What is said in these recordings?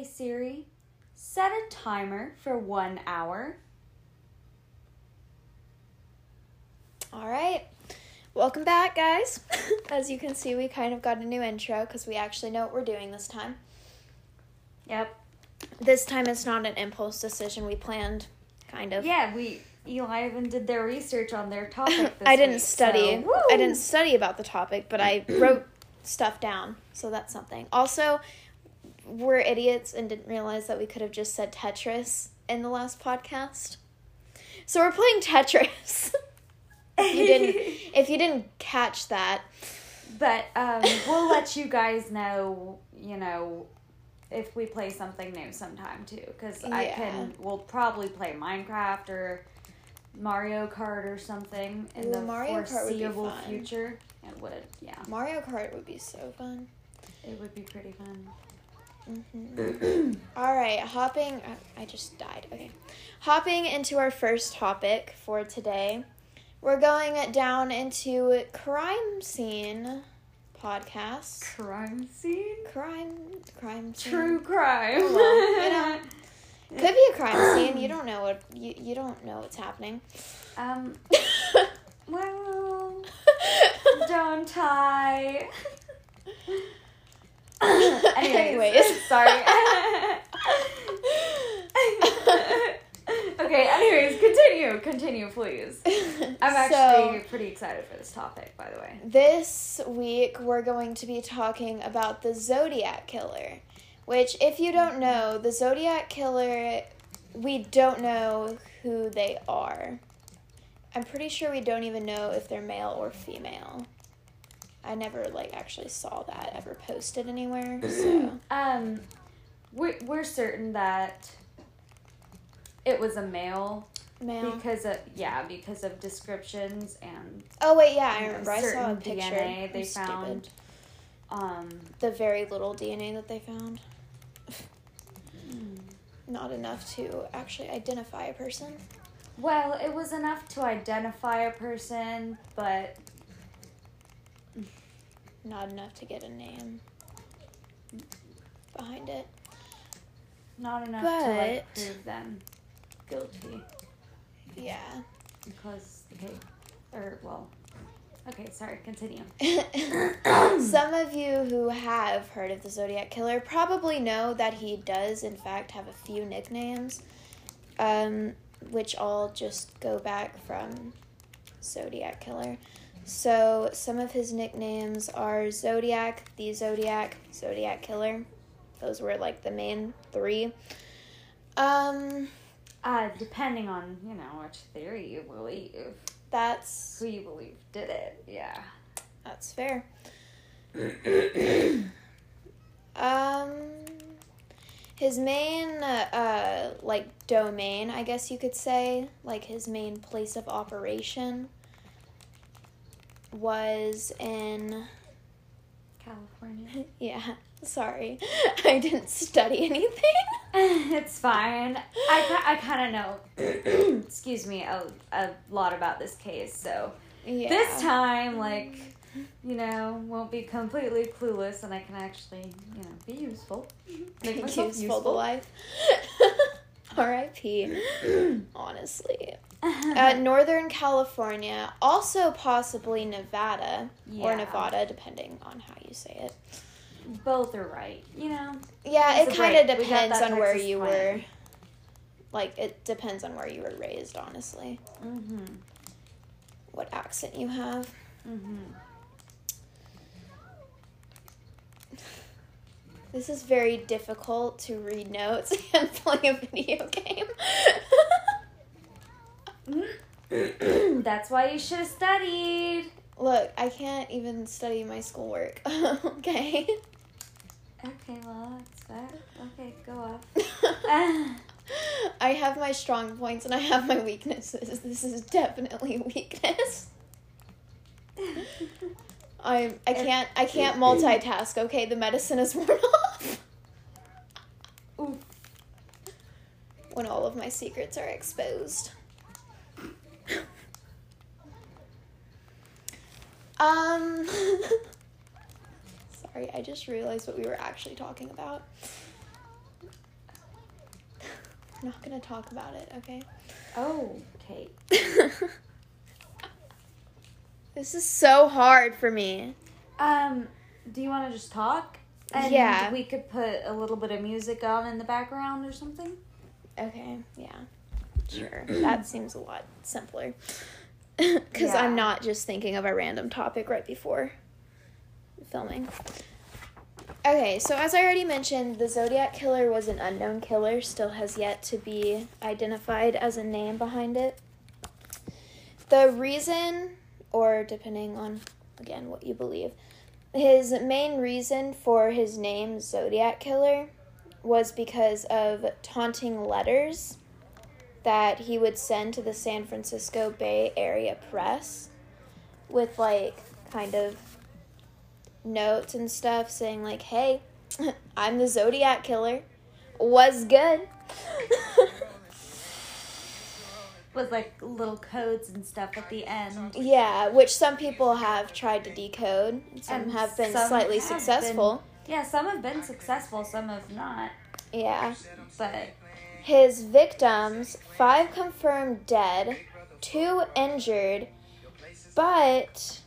Hey Siri, set a timer for one hour. All right. Welcome back, guys. As you can see, we kind of got a new intro because we actually know what we're doing this time. Yep. This time it's not an impulse decision we planned, kind of. Yeah, we Eli even did their research on their topic. This I didn't week, study. so- I didn't study about the topic, but I wrote stuff down, so that's something. Also, we're idiots and didn't realize that we could have just said Tetris in the last podcast. So we're playing Tetris. if you didn't, if you didn't catch that, But um, we'll let you guys know, you know, if we play something new sometime too. Because I Yeah. can, we'll probably play Minecraft or Mario Kart or something in Ooh, the Mario Kart would be foreseeable future. It would, yeah, Mario Kart would be so fun. it would be pretty fun. Mm-hmm. All right, hopping. uh, I just died. Okay, hopping into our first topic for today, we're going down into crime scene podcast. Crime scene? Crime, crime scene. True crime. Oh, well, you know. Could be a crime scene. You don't know what you you don't know what's happening. um, well, don't I? Anyways, Anyways. sorry. okay, anyways, continue, continue, please. I'm actually So- pretty excited for this topic, by the way. This week, we're going to be talking about the Zodiac Killer. Which, if you don't know, the Zodiac Killer, we don't know who they are. I'm pretty sure we don't even know if they're male or female. I never, like, actually saw that ever posted anywhere, so. Um, we're, we're certain that it was a male Male. because of yeah because of descriptions and Oh, wait, yeah, I remember. I saw a picture. DNA I'm they stupid. found. Um, The very little DNA that they found. Not enough to actually identify a person. well, it was enough to identify a person, but Not enough to get a name behind it. not enough to like prove them guilty Yeah. because okay, or well, okay, sorry, continue. Some of you who have heard of the Zodiac Killer probably know that he does, in fact, have a few nicknames, um, which all just go back from Zodiac Killer. So, some of his nicknames are Zodiac, the Zodiac, Zodiac Killer. Those were like the main three. Um, Uh, depending on you know which theory you believe, that's who you believe did it, yeah. That's fair. um, his main, uh, uh, like domain, I guess you could say, like his main place of operation, was in. California. Yeah, sorry, I didn't study anything. it's fine. I, I kind of know, excuse me, a, a lot about this case. So Yeah. this time, like, you know, won't be completely clueless and I can actually, you know, be useful. Make myself useful, useful. to life. R.I.P. Honestly. uh, Northern California, also possibly Nevada or Nevada, depending on how you say it. Both are right, you know. Yeah, it kind of break. We got depends on where you twang. were. Like, it depends on where you were raised, honestly. Mm-hmm. What accent you have. Mm-hmm. This is very difficult to read notes and play a video game. That's why you should have studied. Look, I can't even study my schoolwork. okay. Okay, well, that's that. Okay, go off. I have my strong points and I have my weaknesses. This is definitely a weakness. I I can't I can't multitask. Okay, the medicine is worn off. Oof. When all of my secrets are exposed. Um Sorry, I just realized what we were actually talking about. I'm not gonna talk about it, okay? Oh, okay. this is so hard for me. Um, do you want to just talk? And Yeah. we could put a little bit of music on in the background or something. Okay, yeah. Sure. that seems a lot simpler. Because Yeah. I'm not just thinking of a random topic right before filming. Okay, so as I already mentioned, the Zodiac Killer was an unknown killer, still has yet to be identified as a name behind it. The reason, or depending on, again, what you believe, his main reason for his name, Zodiac Killer, was because of taunting letters that he would send to the San Francisco Bay Area press with like kind of notes and stuff saying like, "Hey, I'm the Zodiac killer. Was good." With like little codes and stuff at the end. yeah, which some people have tried to decode. Some And have been some slightly have successful. Yeah, some have been successful, some have not. Yeah. But His victims, five confirmed dead, two injured, but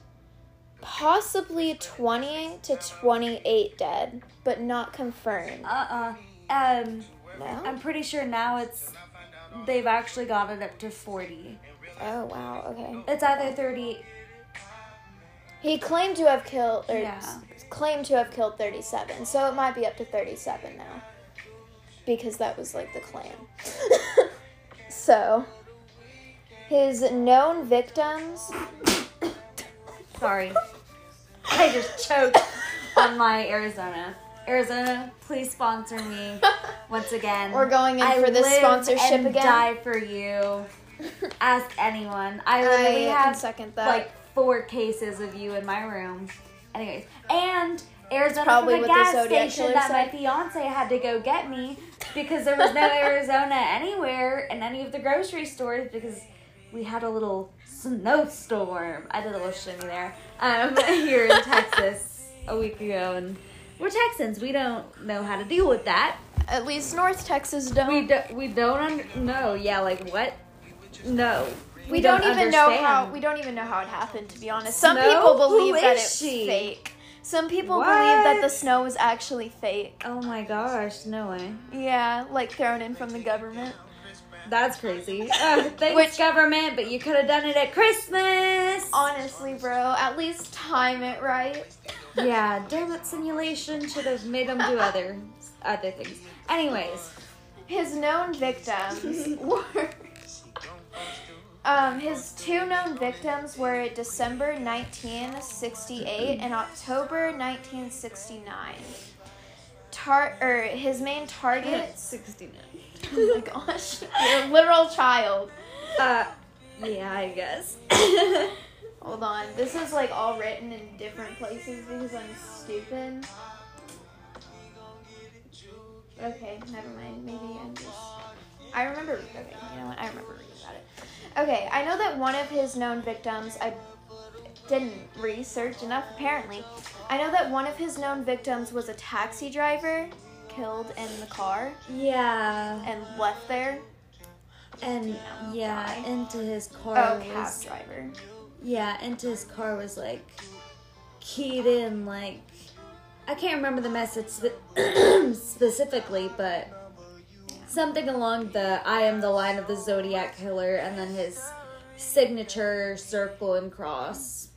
possibly 20 to 28 dead, but not confirmed. uh uh Um No? I'm pretty sure now it's they've actually got it up to 40. Oh, wow, okay. It's either 30 He claimed to have killed, or Yeah. claimed to have killed 37, so it might be up to 37 now. Because that was like the claim. so, his known victims Sorry. I just choked on my Arizona. Arizona, please sponsor me once again. We're going in I for this sponsorship and again. die for you. Ask anyone. I I literally can have second that. like four cases of you in my room. Anyways, and Arizona probably from a gas station that my fiance had to go get me because there was no Arizona anywhere in any of the grocery stores because we had a little snowstorm. I did a little shimmy there. Um, here in Texas a week ago, and we're Texans. We don't know how to deal with that. At least North Texas don't. We do, we don't under, no yeah like what no We, don't, even know how we don't even know how it happened. To be honest, some Snow? people believe that it's fake. Some people believe that the snow was actually fake. oh my gosh no way Yeah, like thrown in from the government. that's crazy uh, thanks Which- government but you could have done it at Christmas Honestly, bro, at least time it right. yeah damn it simulation should have made them do other other things anyways His known victims were. Um, his two known victims were December 1968 and October 1969. Tar- or his main target 69 Oh my gosh. You're a literal child. uh yeah I guess Hold on. This is like all written in different places because I'm stupid. Okay, never mind. Maybe I'm just. I remember. Okay, you know what? I remember reading about it. Okay, I know that one of his known victims, I didn't research enough apparently. I know that one of his known victims was a taxi driver killed in the car yeah and left there. and yeah die. into his car Oh, cab was driver. Yeah, into his car was like keyed in like I can't remember the message spe- specifically, but something along the I am the line of the Zodiac killer and then his signature circle and cross.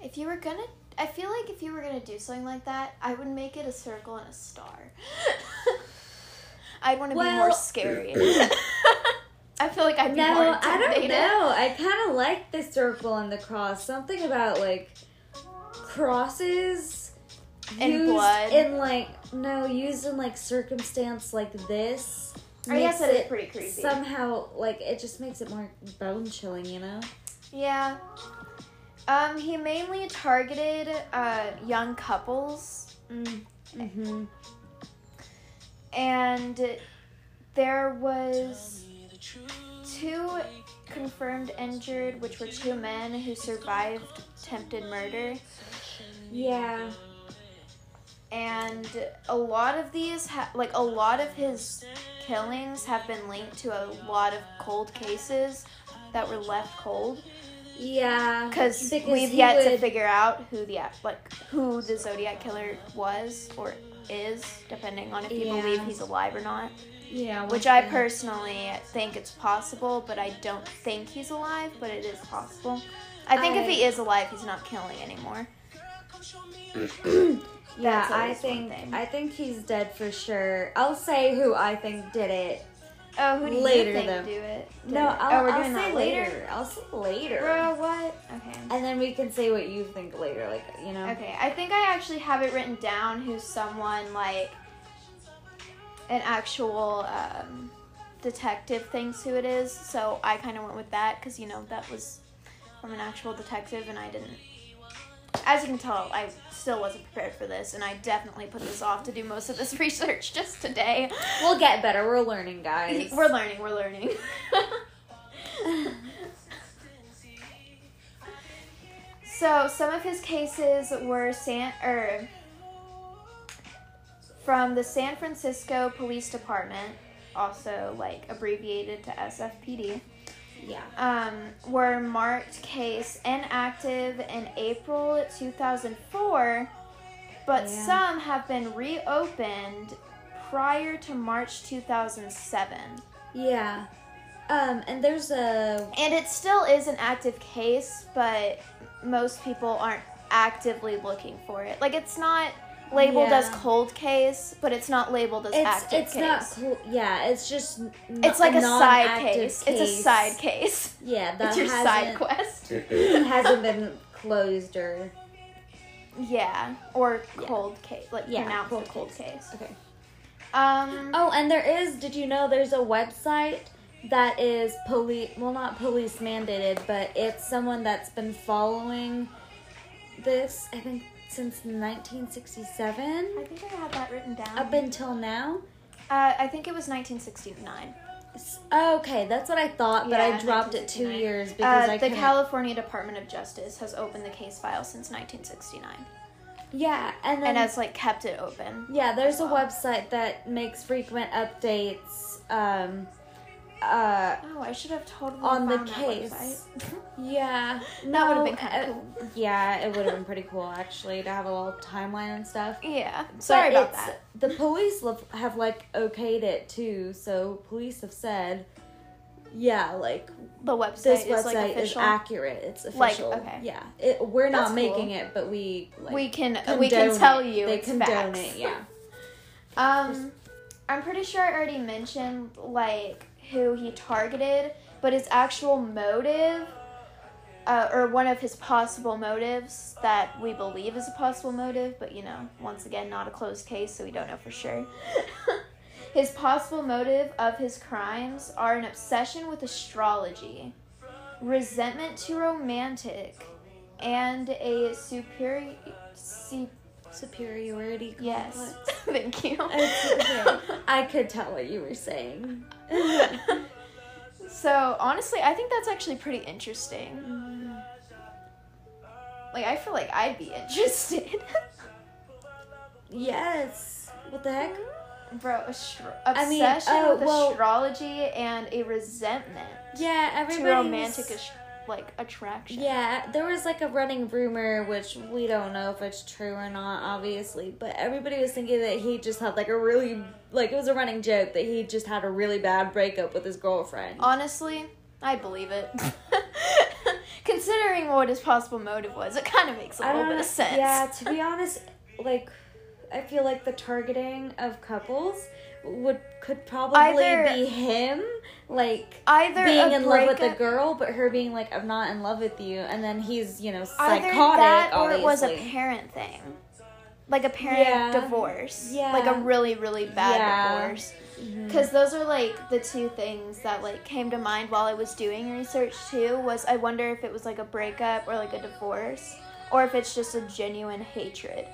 If you were gonna, I feel like if you were gonna do something like that, I would make it a circle and a star. I'd want to be more scary. I feel like I'd be No, more I don't know. I kind of like the circle and the cross. Something about like crosses And blood. in like no used in like circumstance like this. I guess makes that is pretty creepy. Somehow, like it just makes it more bone chilling, you know. Yeah. Um, he mainly targeted uh, young couples, Mm-hmm. and there was two confirmed injured, which were two men who survived attempted murder. Yeah. And a lot of these, ha- like a lot of his killings, have been linked to a lot of cold cases that were left cold. Yeah, Because because we've he yet to figure out who the like who the Zodiac killer was or is, depending on if you Yeah. believe he's alive or not. Yeah, Which I personally think it's possible, but I don't think he's alive. But it is possible. I think if he is alive, he's not killing anymore. Yeah, I think. I think he's dead for sure. I'll say who I think did it. Oh, who do Later, you think though. do it? No, it? I'll, oh, we're I'll doing say that later. I'll say later. Bro, what? Okay. And then we can say what you think later, like you know. Okay, I think I actually have it written down who someone like an actual um, detective thinks who it is. So I kind of went with that because you know that was from an actual detective, and I didn't. As you can tell, I still wasn't prepared for this, and I definitely put this off to do most of this research just today. We'll get better. We're learning, guys. We're learning. We're learning. so some of his cases were San or from the San Francisco Police Department, also like abbreviated to SFPD. Yeah. Um, were marked case inactive in April 2004, but Yeah. some have been reopened prior to March 2007. Yeah. Um, and there's a And it still is an active case, but most people aren't actively looking for it. Like it's not labeled Yeah. as cold case, but it's not labeled as it's active it's case. not cool. Yeah, it's just n- it's like a, side non-active case. It's a side case. Yeah, that it's your side hasn't quest. hasn't been closed or Yeah, or Yeah. cold case, like Yeah, pronounced cold cold case. case. okay. Um, Oh, and there is. Did you know there's a website that is police? Well, not police mandated, but it's someone that's been following this. I think since 1967 I think I have that written down. up until now. uh, I think it was 1969. S- Okay, that's what I thought, but I dropped it two years because Uh, I the couldn't. California Department of Justice has opened the case file since 1969 yeah, and then and has like kept it open. yeah, there's a website that makes frequent updates. Um, uh, Oh, I should have totally on the case. Yeah, That would've been kinda uh, cool. Yeah, it would have been pretty cool actually to have a little timeline and stuff. yeah, sorry about that. The police have like okayed it too, so police have said, yeah, like The website this is website like is accurate. It's Like, official. okay. Yeah, it, we're not That's making cool. it, but we like, we can we can tell it. you they it's condone facts. it. Yeah. Um, I'm pretty sure I already mentioned like who he targeted, but his actual motive, uh, or one of his possible motives that we believe is a possible motive, but you know, once again, not a closed case, so we don't know for sure. his possible motive of his crimes are an obsession with astrology, resentment to romantic, and a superior. Su- Superiority. yes, thank you. It's okay. I could tell what you were saying. so honestly, I think that's actually pretty interesting. Like I feel like I'd be interested. yes. What the heck? Bro, astro- I mean, obsession oh, with well- astrology and a resentment Yeah, to everybody. romantic ast- like attraction. Yeah, there was like a running rumor, which we don't know if it's true or not, obviously, but everybody was thinking that he just had like a really, like, it was a running joke that he just had a really bad breakup with his girlfriend. Honestly, I believe it. Considering what his possible motive was, it kind of makes a little bit of sense. Yeah, to be honest, like, I feel like the targeting of couples would could probably Either- be him, like, Either being in love with the girl, but her being like, I'm not in love with you, and then he's, you know, Either psychotic, that or obviously. it was a parent thing. Like a parent Yeah. divorce. Yeah. Like a really, really bad Yeah. divorce. Because those are like the two things that like came to mind while I was doing research too. Was I wonder if it was like a breakup or like a divorce, or if it's just a genuine hatred.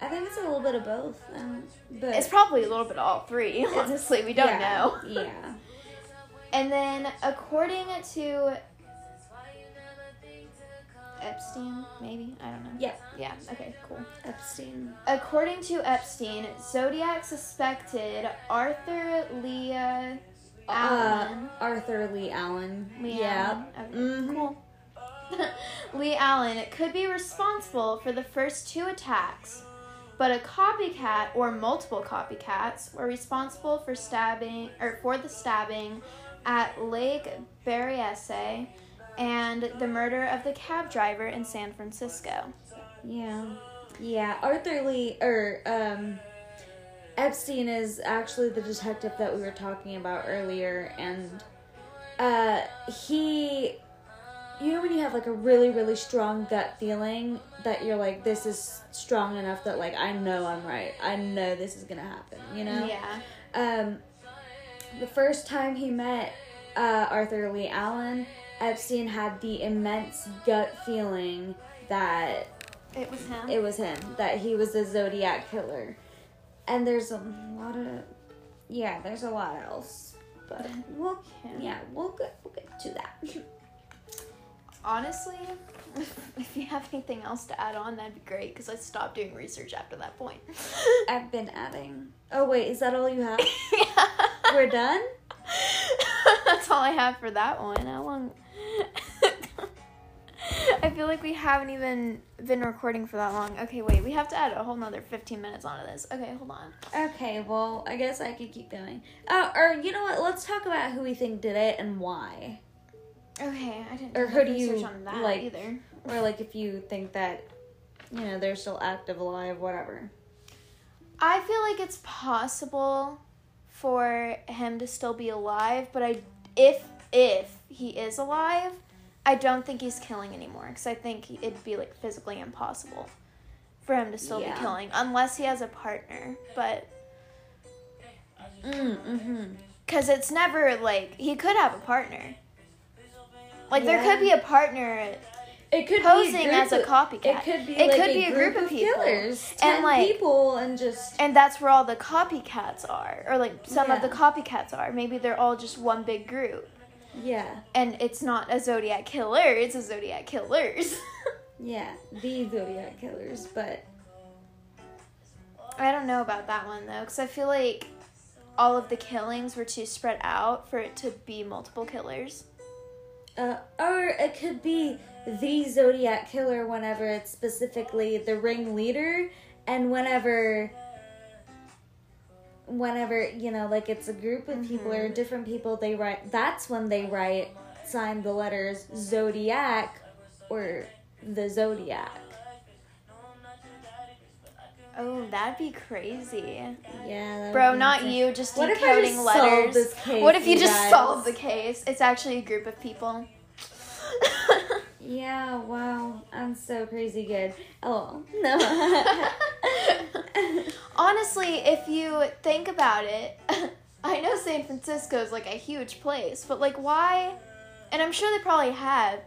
I think it's a little bit of both. Um, but It's probably a little bit of all three. Honestly, we don't yeah, know. Yeah. And then according to Epstein, maybe? I don't know. Yeah. Yeah, okay, cool. Epstein. According to Epstein, Zodiac suspected Arthur Leah Allen. Uh, Arthur Leigh Allen. Lee yeah. Allen. Okay, Mhm. Cool. Leigh Allen could be responsible for the first two attacks, but a copycat or multiple copycats were responsible for stabbing or for the stabbing at Lake Berryessa and the murder of the cab driver in San Francisco. Yeah. Yeah. Arthur Leigh or um Epstein is actually the detective that we were talking about earlier and uh he you know when you have like a really really strong gut feeling that you're like this is strong enough that like I know I'm right. I know this is going to happen, you know? Yeah. Um, the first time he met uh, Arthur Leigh Allen, Epstein had the immense gut feeling that It was him. it was him, that he was a Zodiac killer. And there's a lot of, yeah, there's a lot else, but we'll, yeah, we'll get, we'll get to that. Honestly, if you have anything else to add on, that'd be great because I stopped doing research after that point. I've been adding. Oh wait, is that all you have? yeah. We're done. That's all I have for that one. How long? I feel like we haven't even been recording for that long. Okay, wait, we have to add a whole nother 15 minutes onto this. Okay, hold on. Okay, well, I guess I could keep going. Oh, or you know what? Let's talk about who we think did it and why. Okay, I didn't Or who do you, on that like- either. Or like if you think that, you know, they're still active, alive, whatever. I feel like it's possible for him to still be alive, but I if if he is alive, I don't think he's killing anymore because I think he- it'd be like physically impossible for him to still Yeah. be killing unless he has a partner. But Mm, mm-hmm. because it's never like he could have a partner. Like there could be a partner It could posing be as a It copycat. could be. It like could be a group of people. killers, And, like- people, and just and that's where all the copycats are, or like some of the copycats are. Maybe they're all just one big group. yeah, and it's not a Zodiac killer, it's a Zodiac killers. yeah, the Zodiac killers. But I don't know about that one though, because I feel like all of the killings were too spread out for it to be multiple killers. Uh, or it could be the Zodiac killer whenever it's specifically the ringleader, and whenever. Whenever you know, like it's a group of people or different people, they write. That's when they write, sign the letters Zodiac, or the Zodiac. Oh, that'd be crazy. Yeah, Bro, not you, just What decoding just letters. case, what if you you just guys? solved the case? It's actually a group of people. Yeah, wow. I'm so crazy good. Oh, no. Honestly, if you think about it, I know San Francisco is like a huge place, but like why? And I'm sure they probably have.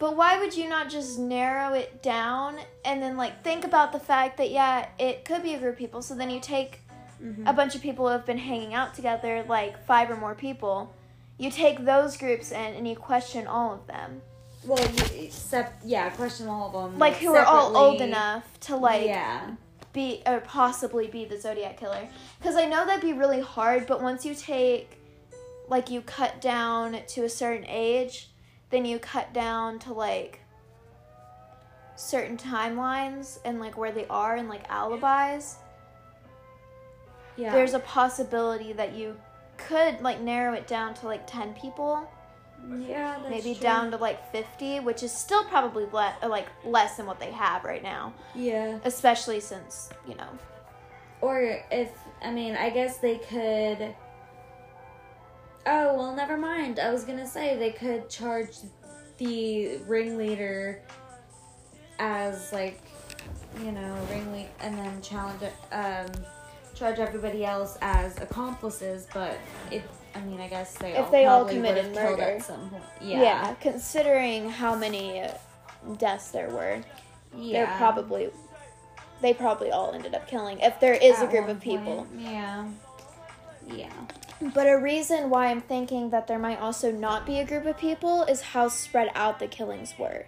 But why would you not just narrow it down and then like think about the fact that yeah, it could be a group of people. So then you take Mhm. a bunch of people who have been hanging out together, like five or more people. You take those groups in and you question all of them, well, you, except, yeah, question all of them. like who are all old enough to like yeah. be or possibly be the Zodiac killer. Because I know that'd be really hard, but once you take, like, you cut down to a certain age, then you cut down to like certain timelines and like where they are and like alibis. Yeah. There's a possibility that you could like narrow it down to like 10 people, yeah, maybe true. down to like 50, which is still probably le- like less than what they have right now, Yeah. especially since, you know, Or if, I mean, I guess they could. Oh, well, never mind. I was gonna say they could charge the ringleader as, like, you know, ringleader, and then challenge um, charge everybody else as accomplices, but if, I mean, I guess they If all they all committed murder. at some point. Yeah. Yeah. considering how many uh, deaths there were, Yeah. they're probably they probably all ended up killing if there is a group of people. point. Yeah. Yeah. But a reason why I'm thinking that there might also not be a group of people is how spread out the killings were.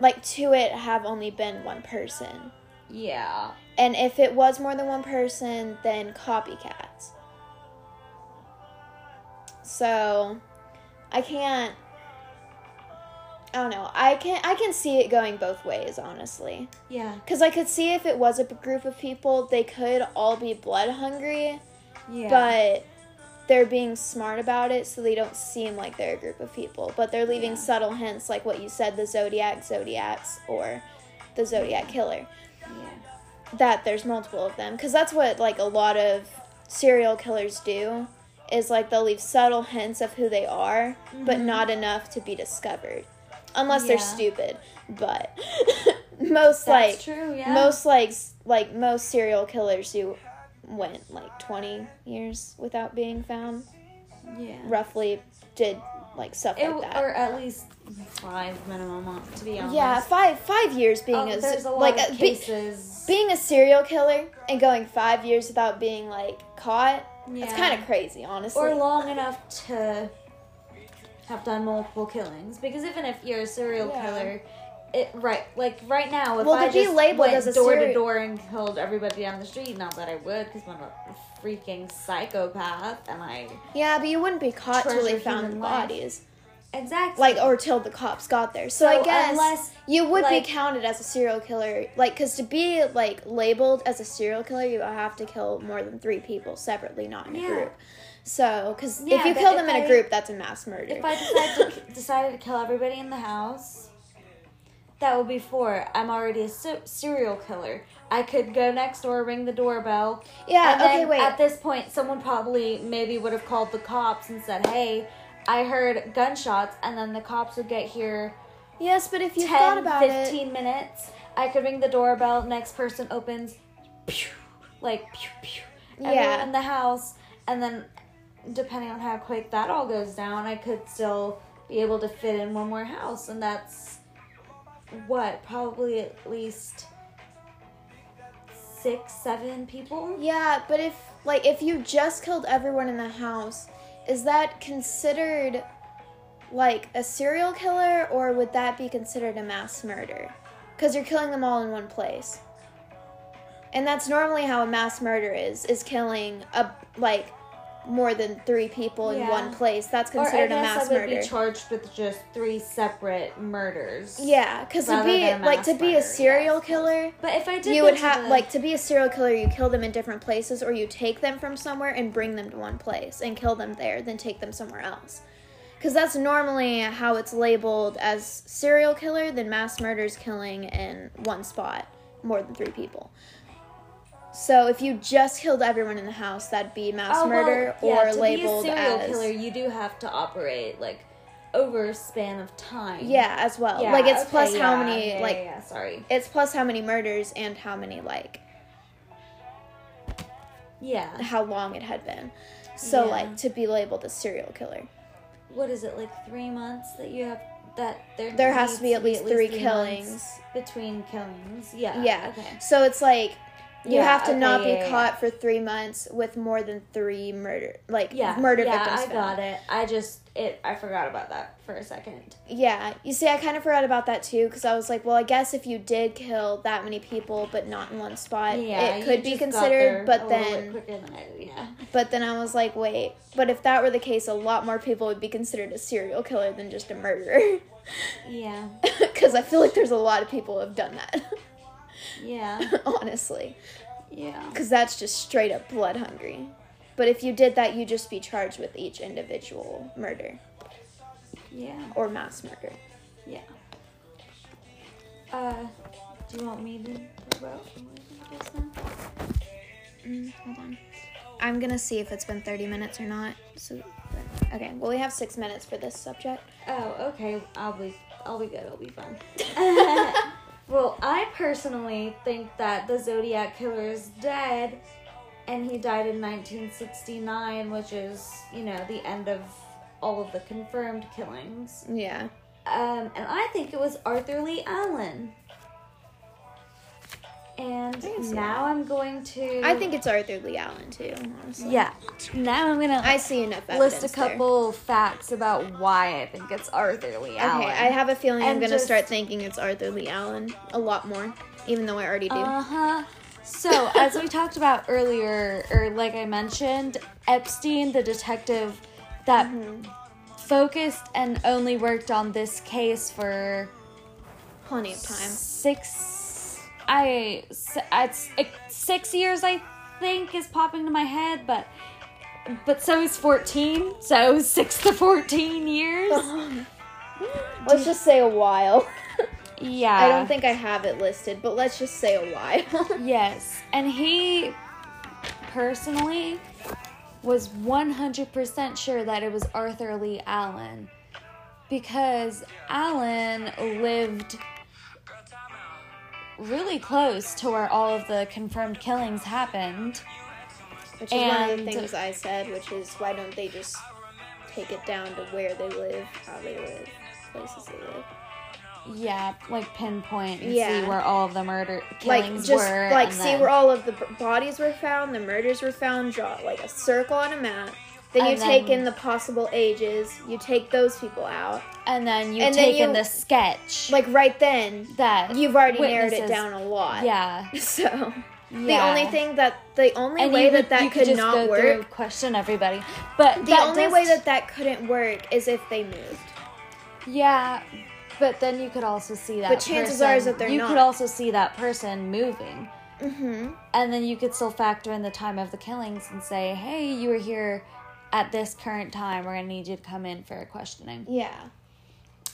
like to it have only been one person. Yeah. And if it was more than one person, then copycats. So, I can't. I don't know. I can I can see it going both ways, honestly. Yeah. Because I could see if it was a group of people, they could all be blood hungry, Yeah. but they're being smart about it so they don't seem like they're a group of people. But they're leaving Yeah. subtle hints, like what you said the Zodiac, Zodiacs, or the Zodiac Killer yeah. that there's multiple of them because that's what like a lot of serial killers do is like they'll leave subtle hints of who they are but Mhm. not enough to be discovered unless they're stupid but most That's like true. Yeah. most like like most serial killers who went like 20 years without being found Yeah. roughly did like stuff It, like that or at least five minimum, uh, to be honest. yeah five five years being Oh, a, a like a, uh, be- being a serial killer and going five years without being like caught Yeah. it's kind of crazy honestly or long enough to have done multiple killings. Because even if you're a serial Yeah. killer, it right like right now, if Well, I just labeled went as a door to door and killed everybody down the street, not that I would, because I'm a freaking psychopath, and I yeah but you wouldn't be caught till they found the life. bodies. Exactly. Like or till the cops got there. So, i guess unless, you would like- be counted as a serial killer like because to be like labeled as a serial killer you have to kill more than three people separately not in a group. So because Yeah, if you kill them in a I- group that's a mass murder. if I decided to, decided to kill everybody in the house, that would be four. I'm already a se- serial killer. I could go next door, ring the doorbell, yeah and okay then wait At this point, someone probably maybe would have called the cops and said, "Hey, I heard gunshots," and then the cops would get here yes but if you 10, thought about 15 minutes. I could ring the doorbell. Next person opens, pew, like pew pew. Everyone Yeah. in the house, and then depending on how quick that all goes down, I could still be able to fit in one more house, and that's what probably at least six, seven people. yeah but if like if you just killed everyone in the house is that considered like a serial killer or would that be considered a mass murder because you're killing them all in one place and that's normally how a mass murder is is killing a like more than three people in Yeah. one place that's considered a mass I would murder be charged with just three separate murders. yeah because to be like to be murder, a serial killer But if I did, you would have the- like to be a serial killer you kill them in different places or you take them from somewhere and bring them to one place and kill them there then take them somewhere else because that's normally how it's labeled as serial killer then mass murders killing in one spot more than three people so if you just killed everyone in the house that'd be mass Oh, well, murder yeah, or to labeled be a serial as killer, you do have to operate like over a span of time. yeah as well Yeah, like it's okay, plus how many yeah, like yeah, yeah, sorry. it's plus how many murders and how many like Yeah. how long it had been. So Yeah. like to be labeled a serial killer. What is it like three months that you have that there? There has to be at least three months killings. between killings. Yeah. Yeah. Okay. So it's like you Yeah, have to okay, not be yeah, caught for three months with more than three murder like Yeah. murder yeah, victims. I found. got it. I just it. I forgot about that for a second. Yeah, you see, I kind of forgot about that too because I was like, well, I guess if you did kill that many people but not in one spot, Yeah. it could be considered. But a little bit then, I. Yeah. but then I was like, wait, but if that were the case, a lot more people would be considered a serial killer than just a murderer. Yeah. Because I feel like there's a lot of people who have done that. Yeah. honestly. Yeah. Because that's just straight up blood hungry. But if you did that, you'd just be charged with each individual murder Yeah. or mass murder. Yeah. Uh, do you want me to talk about this now? Mm, hold on. I'm gonna see if it's been 30 minutes or not. So, okay. Well, we have six minutes for this subject. Oh, okay. I'll be I'll be good. I'll be fine. well, I personally think that the Zodiac killer is dead, and he died in 1969, which is you know the end of all of the confirmed killings. Yeah. Um, and I think it was Arthur Leigh Allen. And now I'm going to. I think it's Arthur Leigh Allen too. Honestly. Yeah. Now I'm gonna I see enough list a evidence there. couple facts about why I think it's Arthur Leigh Allen. Okay, I have a feeling I'm gonna just- start thinking it's Arthur Leigh Allen a lot more, even though I already do. Uh huh. So, as we talked about earlier, or like I mentioned, Epstein, the detective that Mm-hmm. focused and only worked on this case for Plenty of time. six. I it's six years, I think, is popping to my head, but but so is fourteen. So six to fourteen years. Let's just say a while. Yeah. I don't think I have it listed, but let's just say a while. Yes, and he personally was 100% sure that it was Arthur Leigh Allen because Allen lived really close to where all of the confirmed killings happened. which is one of the things I said, which is why don't they just take it down to where they live, how they live, places they live. Yeah, like pinpoint and Yeah. see where all of the murder Like killings just were. like see then- where all of the bodies were found, the murders were found, draw like a circle on a map. Then you And take in the possible ages, you take those people out. and then you and then take in the sketch Like right then, that you've already narrowed it down a lot. Yeah, So the yeah. only thing that the only and way you that that you could just not work, question everybody. But the only does- way that that couldn't work is if they moved. yeah, but then you could also see that. But chances person, are is that they're you not. could also see that person moving, Mm-hmm. and then you could still factor in the time of the killings and say, "Hey, you were here at this current time. We're gonna need you to come in for a questioning." Yeah.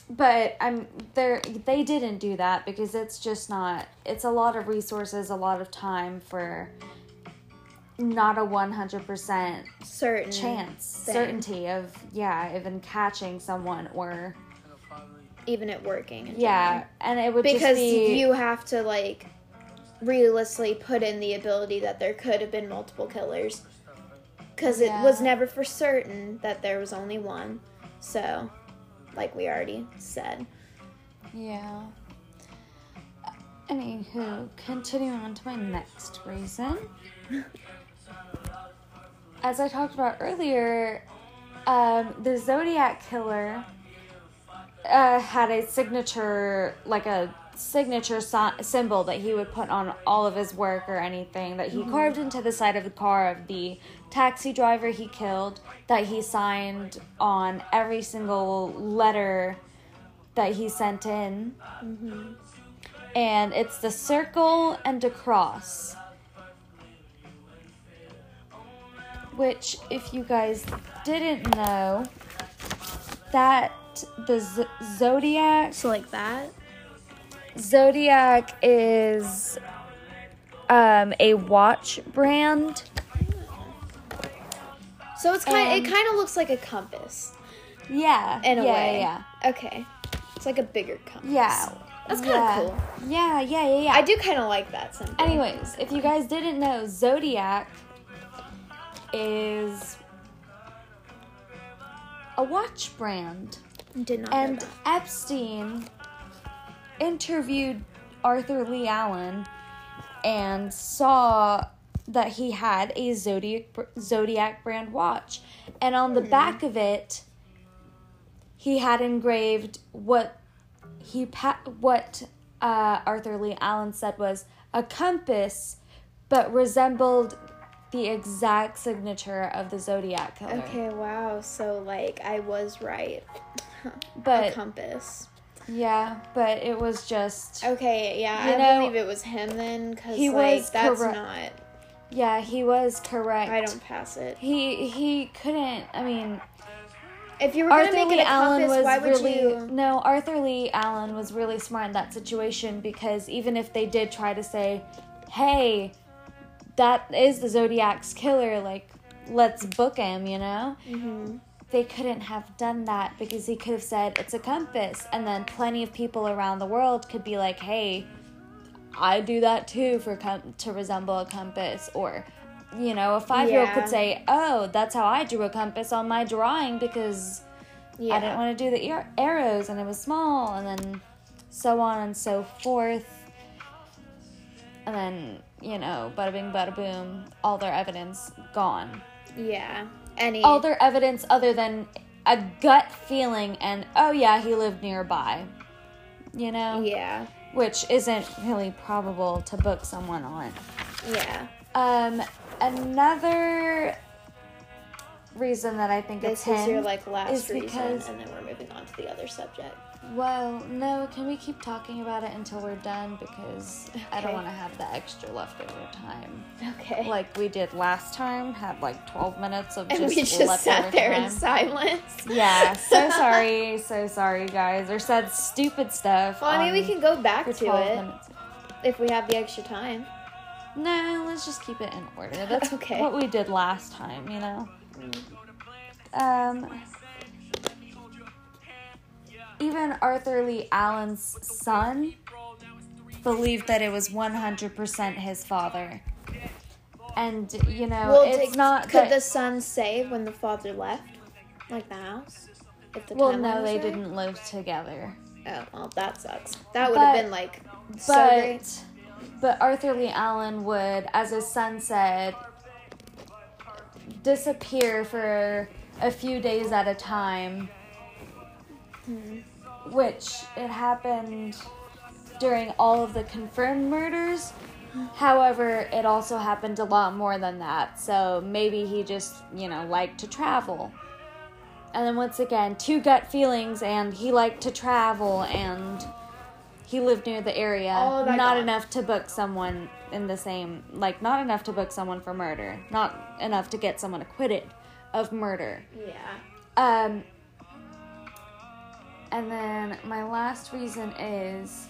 But I'm there. They didn't do that because it's just not. It's a lot of resources, a lot of time for not a one hundred percent Certain chance, thing. certainty of yeah, even catching someone or even it working. in yeah, general. and it would because just be, you have to like realistically put in the ability that there could have been multiple killers because it was never for certain that there was only one so like we already said yeah. Anywho, continuing on to my next reason. As I talked about earlier, um, the Zodiac killer uh, had a signature, like a signature si- symbol that he would put on all of his work or anything that he carved into the side of the car of the taxi driver he killed, that he signed on every single letter that he sent in. And it's the circle and a cross. Which, if you guys didn't know, that the Z- zodiac so like that Zodiac is um, a watch brand. So it's kind And- it um, kind of looks like a compass Yeah, in a yeah, way Yeah, okay it's like a bigger compass yeah, that's kind of yeah. cool Yeah, yeah, yeah, yeah. i do kind of like that Anyways, if you guys didn't know, Zodiac is a watch brand. did not know And. Epstein interviewed Arthur Leigh Allen and saw that he had a Zodiac Zodiac brand watch. And on the back of it he had engraved what he pa- what uh, Arthur Leigh Allen said was a compass but resembled the exact signature of the Zodiac killer. okay wow so like i was right a But compass yeah, but it was just Okay, yeah, I know, believe it was him then, because he like was that's correct. not. Yeah, he was correct. I don't pass it. He he couldn't. I mean, If you were Arthur Leigh Allen compass, was why would really you? no. Arthur Leigh Allen was really smart in that situation because even if they did try to say, "Hey, that is the Zodiac's killer," like let's book him, you know. hmm They couldn't have done that because he could have said it's a compass, and then plenty of people around the world could be like, "Hey, I do that too for com- to resemble a compass," or you know, a five year old Yeah. could say, "Oh, that's how I drew a compass on my drawing because Yeah. I didn't want to do the ar- arrows and it was small," and then so on and so forth. and then you know, bada bing, bada boom, all their evidence gone. Yeah. Any. All their evidence other than a gut feeling and oh yeah, he lived nearby. You know, yeah. Which isn't really probable to book someone on. Yeah. Um, another reason that I think it's him. This is your like last reason, because and then we're moving on to the other subject. Well, no, can we keep talking about it until we're done? Because I don't want to have the extra leftover time. Okay. Like we did last time, had like 12 minutes of and just we just sat there time. in silence. yeah, so sorry, so sorry, guys. Or said stupid stuff. Well, I mean, we can go back to it minutes. if we have the extra time. No, let's just keep it in order. That's Okay. what we did last time, you know? Um, even Arthur Leigh Allen's son believed that it was 100% his father. And, you know, Well, it's did- not Could that- the son say when the father left, like the house? The well, no, they right? didn't live together. Oh well, that sucks. That would have been like so but great. but Arthur Leigh Allen would, as his son said, disappear for a few days at a time. Which it happened during all of the confirmed murders. However, it also happened a lot more than that. So maybe he just, you know, liked to travel. And then once again, two gut feelings, and he liked to travel, and he lived near the area. That not gone. enough to book someone in the same, like, not enough to book someone for murder. Not enough to get someone acquitted of murder. Yeah. Um, and then my last reason is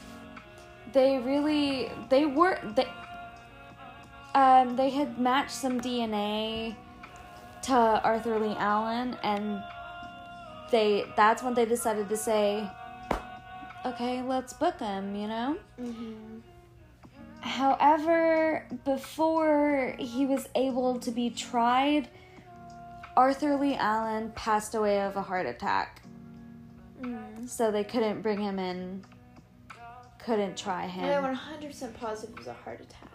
they really they were they um they had matched some DNA to Arthur Leigh Allen and they that's when they decided to say okay let's book him you know Mm-hmm. However, before he was able to be tried, Arthur Leigh Allen passed away of a heart attack. Mm. So they couldn't bring him in, couldn't try him. And hundred percent positive it was a heart attack.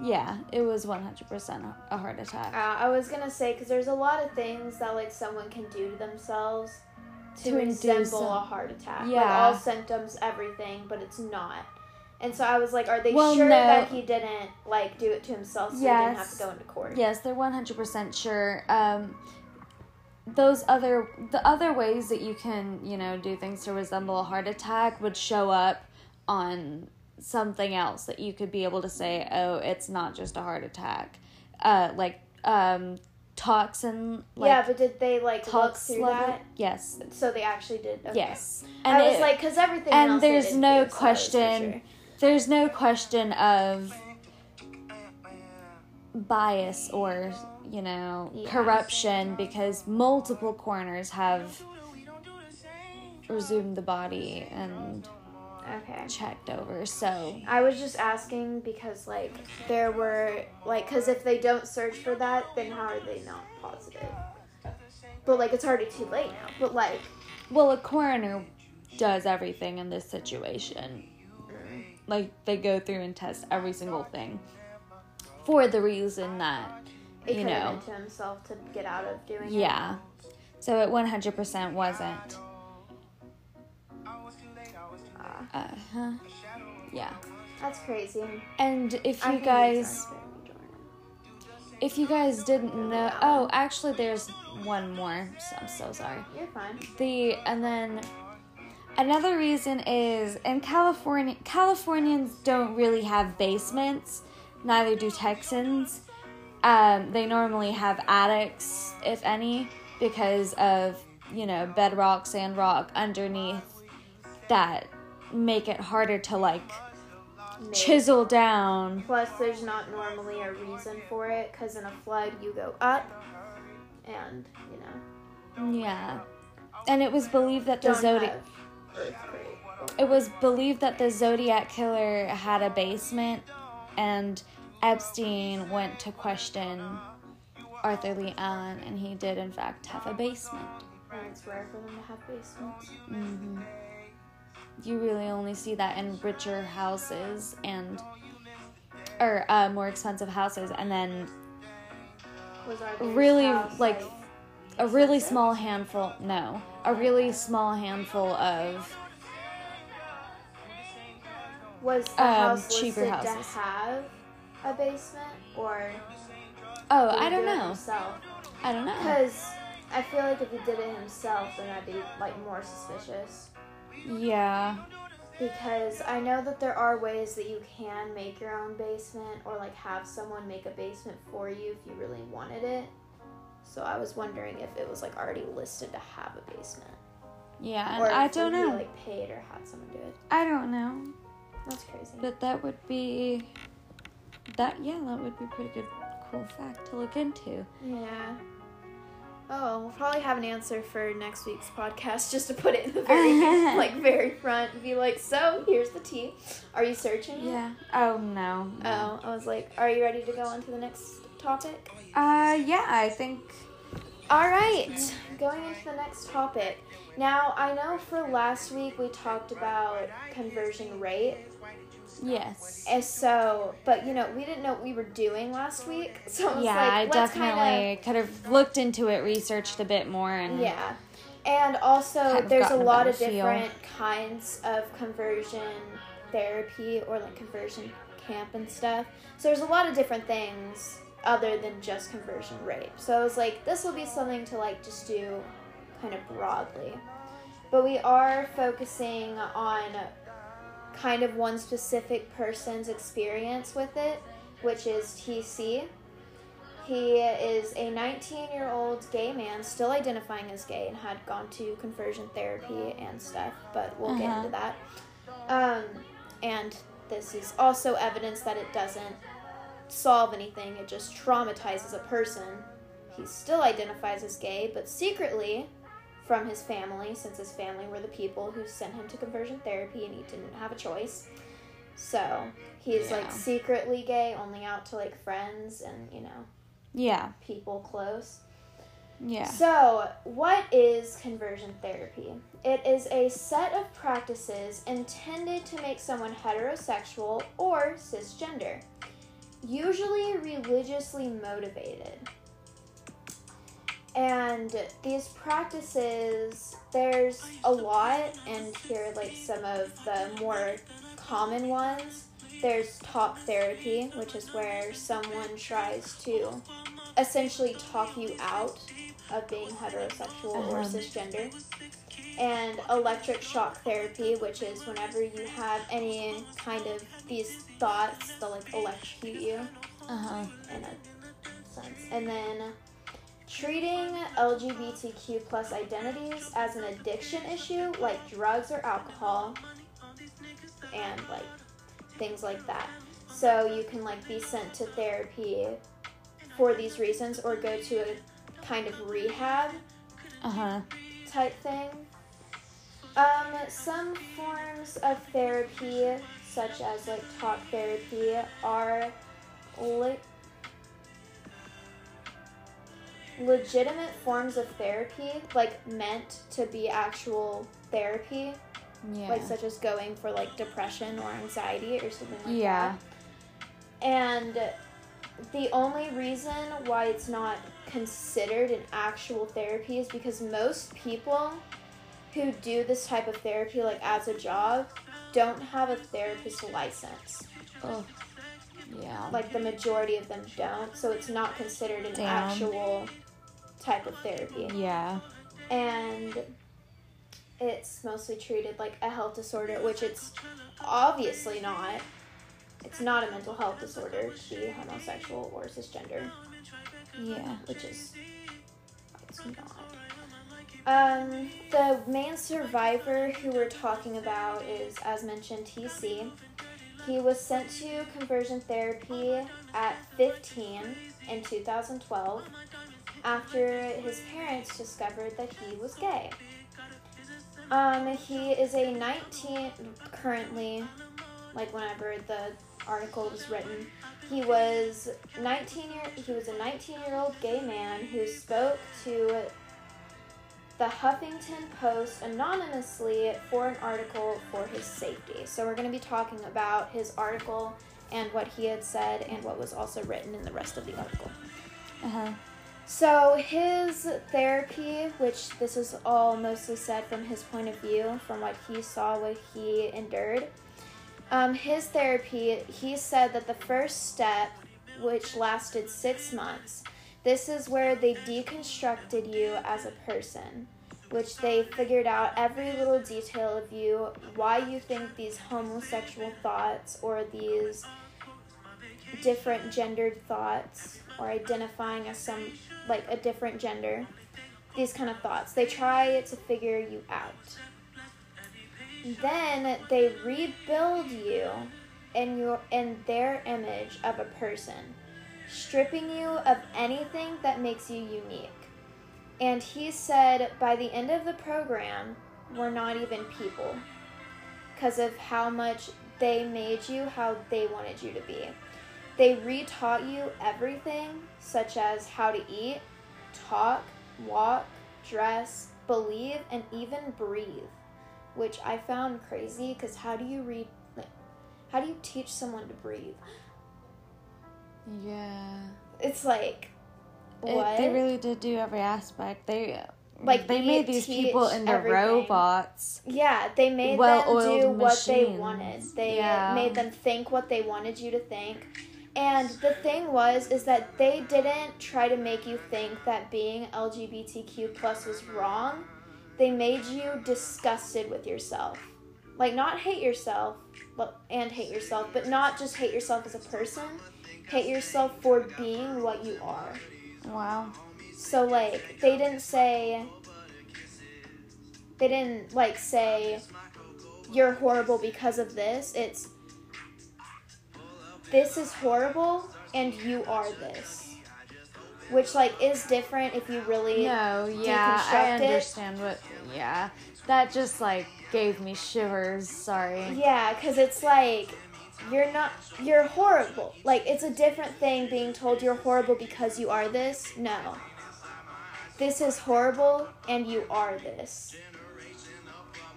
Yeah, it was 100% a heart attack. Uh, I was gonna say because there's a lot of things that like someone can do to themselves to, To resemble a heart attack. like Yeah. all symptoms, everything, but it's not. And so I was like, are they Well, sure no. that he didn't like do it to himself so he didn't have to go into court? Yes, they're 100% sure. Um, those other the other ways that you can you know do things to resemble a heart attack would show up on something else that you could be able to say oh it's not just a heart attack uh like um toxin like yeah, but did they like look tox through level that? yes So they actually did. Okay. yes And I was like, because everything. and there's no do, so I was for question sure. there's no question of bias or you know Yeah. corruption because multiple coroners have resumed the body and Okay. checked over so I was just asking because like there were like because if they don't search for that, then how are they not positive? But like it's already too late now. But like well a coroner does everything in this situation mm. like they go through and test every single thing for the reason that it You know. to himself to get out of doing it. Yeah. So it 100% wasn't. Uh huh. Yeah. that's crazy. And if you guys, sense for you, Jordan. if you guys didn't know, oh, actually, there's one more. So I'm so sorry. You're fine. The and then another reason is in California, Californians don't really have basements. Neither do Texans. Um, they normally have attics, if any, because of you know bedrock, sandrock underneath that make it harder to like Maybe. chisel down. Plus, there's not normally a reason for it because in a flood you go up, and you know Yeah, and it was believed that the zodiac. It was believed that the Zodiac killer had a basement, and Epstein went to question Arthur Leigh Allen, and he did, in fact, have a basement. And it's rare for them to have basements. hmm You really only see that in richer houses, and or uh, more expensive houses, and then Was our really, house, like, a really small handful. No, a really small handful of. Was the um, house cheaper houses. to have a basement or? Oh, I don't do know. Himself, I don't know. because I feel like if he did it himself, then that'd be like more suspicious. Yeah. Because I know that there are ways that you can make your own basement or like have someone make a basement for you if you really wanted it. So I was wondering if it was like already listed to have a basement. Yeah, or and I don't know. like paid or had someone do it. I don't know. That's crazy. But that would be that yeah, that would be a pretty good cool fact to look into. Yeah. Oh, we'll probably have an answer for next week's podcast just to put it in the very like very front and be like, so here's the tea. Are you searching? Yeah. Oh no. no. Oh, I was like, are you ready to go on to the next topic? Uh yeah, I think All right, going into the next topic. Now, I know for last week we talked about conversion rate. Yes. And so, but you know, we didn't know what we were doing last week. So I was Yeah, like, I let's kinda- definitely could have looked into it, researched a bit more and Yeah. And also, Kind of there's a lot of better feel. different kinds of conversion therapy or like conversion camp and stuff. So there's a lot of different things other than just conversion rape. So I was like, this will be something to like just do kind of broadly. But we are focusing on kind of one specific person's experience with it, which is TC. He is a 19 year old gay man, still identifying as gay, and had gone to conversion therapy and stuff, but we'll get Uh-huh. into that. Um, and this is also evidence that it doesn't solve anything, it just traumatizes a person. He still identifies as gay, but secretly from his family, since his family were the people who sent him to conversion therapy and he didn't have a choice. So he's Yeah. like secretly gay, only out to like friends and, you know, Yeah. people close. Yeah. So, what is conversion therapy? It is a set of practices intended to make someone heterosexual or cisgender, usually religiously motivated. And these practices, there's a lot, and here are like some of the more common ones. There's talk therapy, which is where someone tries to essentially talk you out of being heterosexual or Uh-huh. cisgender. And electric shock therapy, which is whenever you have any kind of these thoughts, they'll like electrocute you Uh-huh. in a sense. And then treating LGBTQ plus identities as an addiction issue, like drugs or alcohol, and like things like that. So you can like be sent to therapy for these reasons, or go to a kind of rehab Uh-huh. type thing. Um, some forms of therapy, such as like talk therapy, are le- legitimate forms of therapy, like meant to be actual therapy, Yeah. like such as going for like depression or anxiety or something like that. Yeah. that. And the only reason why it's not considered an actual therapy is because most people who do this type of therapy like as a job don't have a therapist license. Oh. Yeah. Like the majority of them don't, so it's not considered an Damn. actual type of therapy. yeah. And it's mostly treated like a health disorder, which it's obviously not. It's not a mental health disorder to be homosexual or cisgender. Yeah. which is it's not. Um, the main survivor who we're talking about is, as mentioned, TC. He was sent to conversion therapy at 15 in 2012 after his parents discovered that he was gay. Um, he is a 19 currently, like whenever the article was written, he was 19 year he was a 19 year old gay man who spoke to the Huffington Post anonymously for an article for his safety. So we're going to be talking about his article and what he had said and what was also written in the rest of the article. Uh huh. So his therapy, which this is all mostly said from his point of view, from what he saw, what he endured. Um, his therapy, he said that the first step, which lasted six months, this is where they deconstructed you as a person, which they figured out every little detail of you, why you think these homosexual thoughts or these different gendered thoughts or identifying as some like a different gender. These kind of thoughts. They try to figure you out. Then they rebuild you in your in their image of a person stripping you of anything that makes you unique. And he said by the end of the program we're not even people because of how much they made you how they wanted you to be they retaught you everything, such as how to eat, talk, walk, dress, believe, and even breathe, which I found crazy because how do you read, like, how do you teach someone to breathe? Yeah. It's like, what? It, they really did do every aspect. They Like, they made these people into everything. robots. yeah, they made them do what they wanted. They Yeah. made them think what they wanted you to think. And the thing was is that they didn't try to make you think that being LGBTQ plus was wrong. They made you disgusted with yourself. Like not hate yourself, but and hate yourself, but not just hate yourself as a person. Hate yourself for being what you are. Wow. So like they didn't say they didn't like say you're horrible because of this. It's this is horrible and you are this. Which like is different if you really No, yeah, I it. understand what. Yeah, that just like gave me shivers. Sorry. Yeah, cuz it's like you're not you're horrible. Like it's a different thing being told you're horrible because you are this. No. This is horrible and you are this.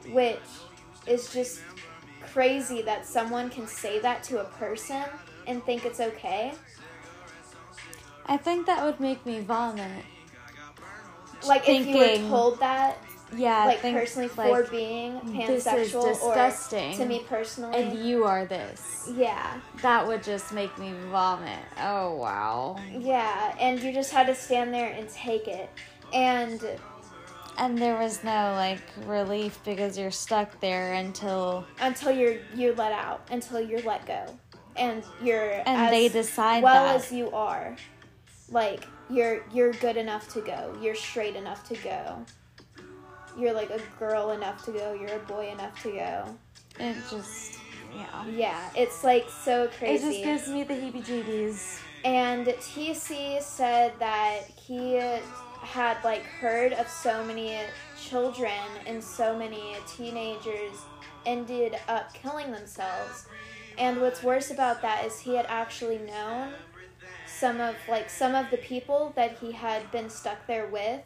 Which is just crazy that someone can say that to a person and think it's okay. I think that would make me vomit. Like if you were told that, Yeah, like think, personally like, for being pansexual disgusting. or to me personally. and you are this. yeah. That would just make me vomit. Oh wow. Yeah, and you just had to stand there and take it. And And there was no like relief because you're stuck there until until you're you're let out, until you're let go. And you're and they decide well that. as you are. Like you're you're good enough to go. You're straight enough to go. You're like a girl enough to go. You're a boy enough to go. it just yeah. Yeah, it's like so crazy. It just gives me the heebie-jeebies. And TC said that he had like heard of so many children and so many teenagers ended up killing themselves. And what's worse about that is he had actually known some of like some of the people that he had been stuck there with.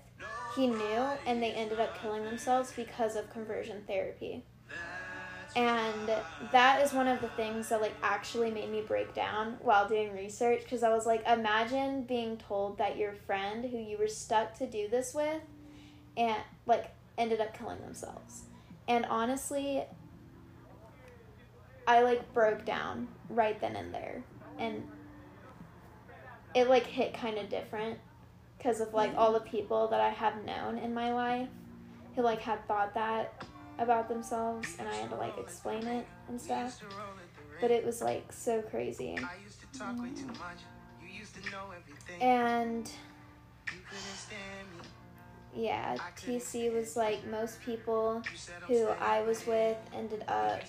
He knew and they ended up killing themselves because of conversion therapy. And that is one of the things that like actually made me break down while doing research because I was like imagine being told that your friend who you were stuck to do this with and like ended up killing themselves. And honestly I like broke down right then and there. And it like hit kind of different because of like all mm-hmm. the people that I have known in my life who like had thought that about themselves and I had to like explain it and stuff. But it was like so crazy. And yeah, TC was like most people who I was with ended up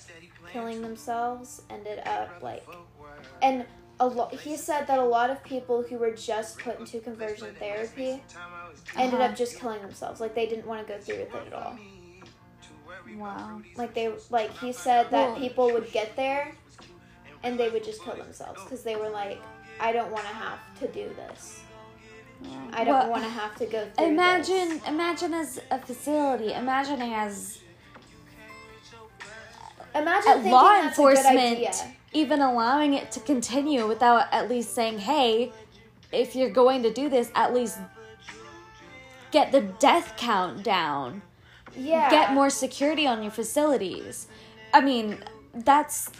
killing themselves, ended up like and a lot he said that a lot of people who were just put into conversion therapy ended Uh-huh. up just killing themselves. Like they didn't want to go through with it at all. Wow. Like they like he said that Well- people would get there and they would just kill themselves because they were like, I don't want to have to do this. I don't Well, want to have to go through. Imagine, this." imagine as a facility. Imagining as imagine law that's a enforcement. even allowing it to continue without at least saying, hey, if you're going to do this, at least get the death count down. Yeah. Get more security on your facilities. I mean, that's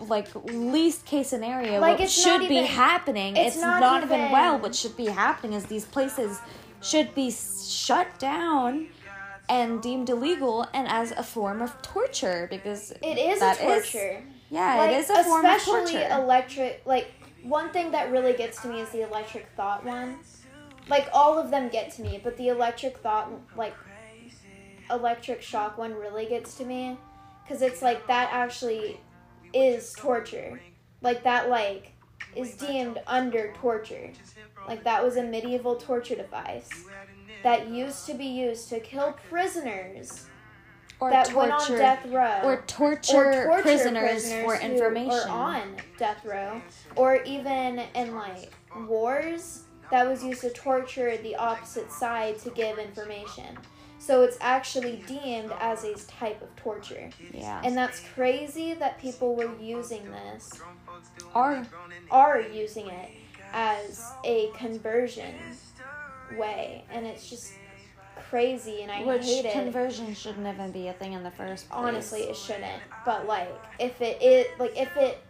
like least case scenario Like, what it's should be happening. it's It's, not not, even, well. What should be happening is these places should be shut down and deemed illegal and as a form of torture because It is a torture. yeah, like, it is a form of torture especially electric. Like one thing that really gets to me is the electric thought one. Like all of them get to me, but the electric thought, like electric shock one, really gets to me because it's like that actually is torture. Like that, like is deemed under torture. Like that was a medieval torture device that used to be used to kill prisoners or that went on torture death row or torture, or torture prisoners, for information. are on death row, or even in like wars that was used to torture the opposite side to give information. So it's actually deemed as a type of torture, yeah. and that's crazy that people were using this, or are using it as a conversion way, and it's just crazy, and I which hate it. conversion shouldn't even be a thing in the first place. honestly it shouldn't but like if it is like if it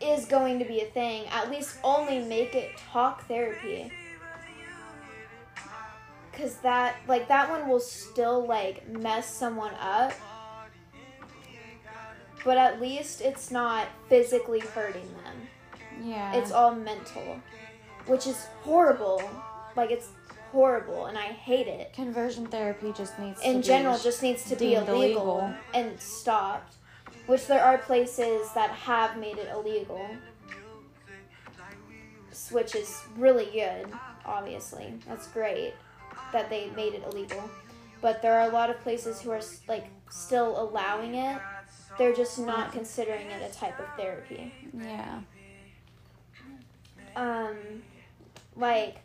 is going to be a thing at least only make it talk therapy because that like that one will still like mess someone up. But at least it's not physically hurting them. Yeah, it's all mental which is horrible. Like it's horrible and i hate it. Conversion therapy just needs to in be general just needs to be illegal, illegal. and stopped which there are places that have made it illegal. Which is really good obviously. That's great that they made it illegal. But there are a lot of places who are like still allowing it. They're just not considering it a type of therapy. Yeah. um like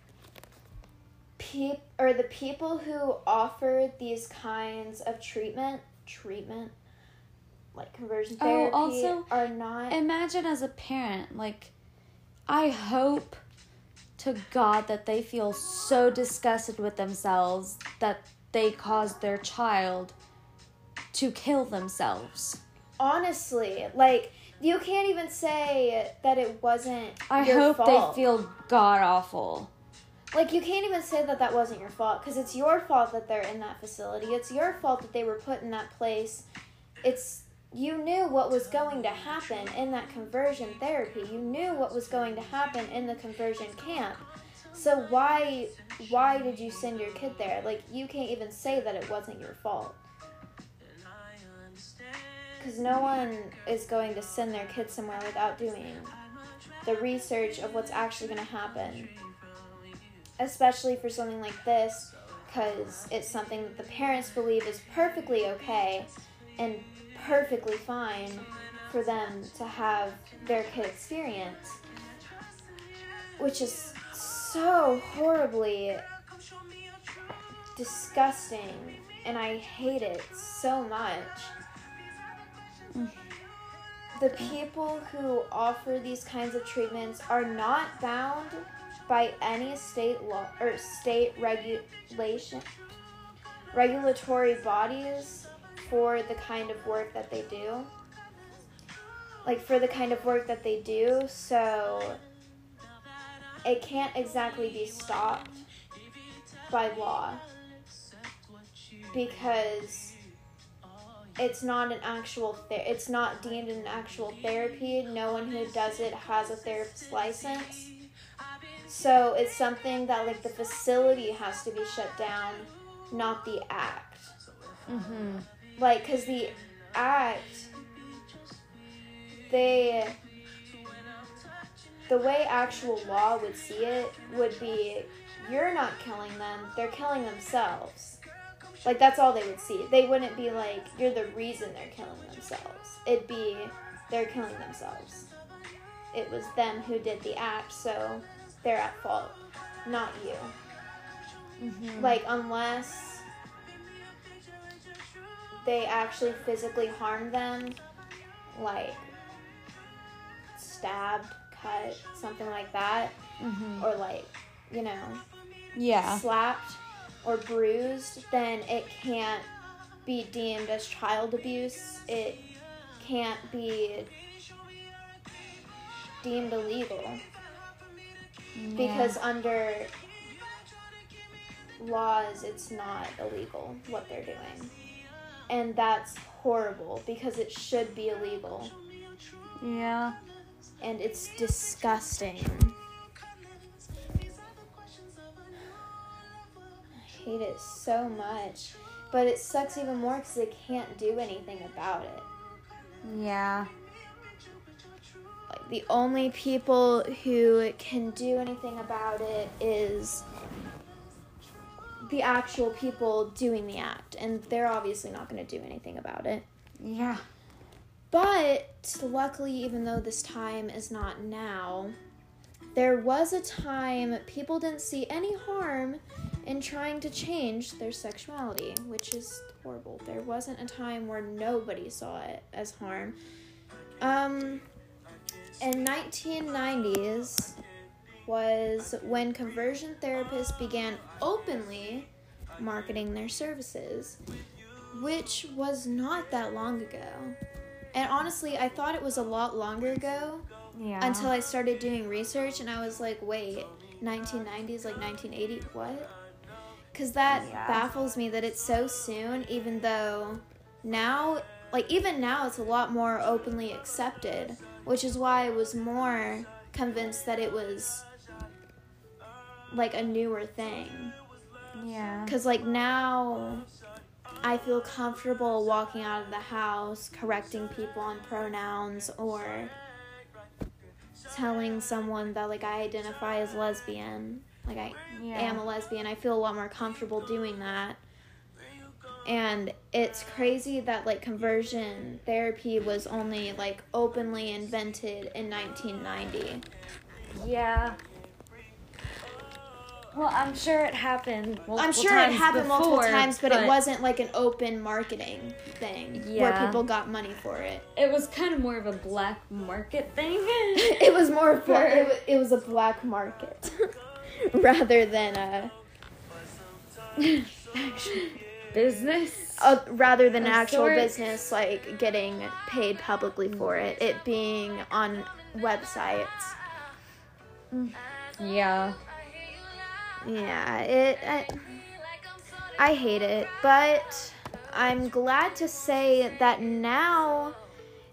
peop or the people who offer these kinds of treatment treatment like conversion Oh, therapy also, are not Imagine as a parent, like, I hope to God that they feel so disgusted with themselves that they caused their child to kill themselves. honestly like you can't even say that it wasn't I hope fault. they feel god awful. like you can't even say that that wasn't your fault because it's your fault that they're in that facility it's your fault that they were put in that place it's you knew what was going to happen in that conversion therapy. You knew what was going to happen in the conversion camp. So why why did you send your kid there? Like you can't even say that it wasn't your fault. Because no one is going to send their kid somewhere without doing the research of what's actually going to happen. Especially for something like this because it's something that the parents believe is perfectly okay and perfectly fine for them to have their kid experience which is so horribly disgusting and I hate it so much. The people who offer these kinds of treatments are not bound by any state law or state regulation regulatory bodies for the kind of work that they do. Like for the kind of work that they do, so it can't exactly be stopped by law because it's not an actual ther- it's not deemed an actual therapy no one who does it has a therapist license so it's something that like the facility has to be shut down not the act Mm-hmm. Like because the act they the way actual law would see it would be you're not killing them they're killing themselves. Like that's all they would see. They wouldn't be like you're the reason they're killing themselves. It'd be they're killing themselves. It was them who did the act so they're at fault not you. Mm-hmm. like unless they actually physically harm them like stabbed, cut, something like that, Mm-hmm. or like, you know, Yeah. slapped or bruised, then it can't be deemed as child abuse. It can't be deemed illegal because under laws it's not illegal what they're doing. And that's horrible because it should be illegal yeah. and it's disgusting. I hate it so much. But it sucks even more because they can't do anything about it. Yeah. Like, the only people who can do anything about it is the actual people doing the act. And they're obviously not going to do anything about it. Yeah. But luckily, even though this time is not now, there was a time people didn't see any harm in trying to change their sexuality, which is horrible. There wasn't a time where nobody saw it as harm. Um, in 1990s was when conversion therapists began openly marketing their services, which was not that long ago. And honestly, I thought it was a lot longer ago Yeah. until I started doing research and I was like, wait, 1990s, like 1980, what? Because that Yeah. baffles me that it's so soon, even though now, like, even now, it's a lot more openly accepted, which is why I was more convinced that it was like a newer thing. Yeah. Because, like, now I feel comfortable walking out of the house, correcting people on pronouns, or telling someone that, like, I identify as lesbian. Like, I Yeah. am a lesbian. I feel a lot more comfortable doing that. And it's crazy that, like, conversion therapy was only, like, openly invented in 1990. Yeah. Well, I'm sure it happened. Multiple I'm sure it happened multiple times, but, it wasn't like an open marketing thing where people got money for it. It was kind of more of a black market thing. it was more For- it, wa- it was a black market rather than a, Business. rather than actual sorts. business like getting paid publicly for it. It being on websites. Yeah. Yeah, it. I, I hate it, but I'm glad to say that now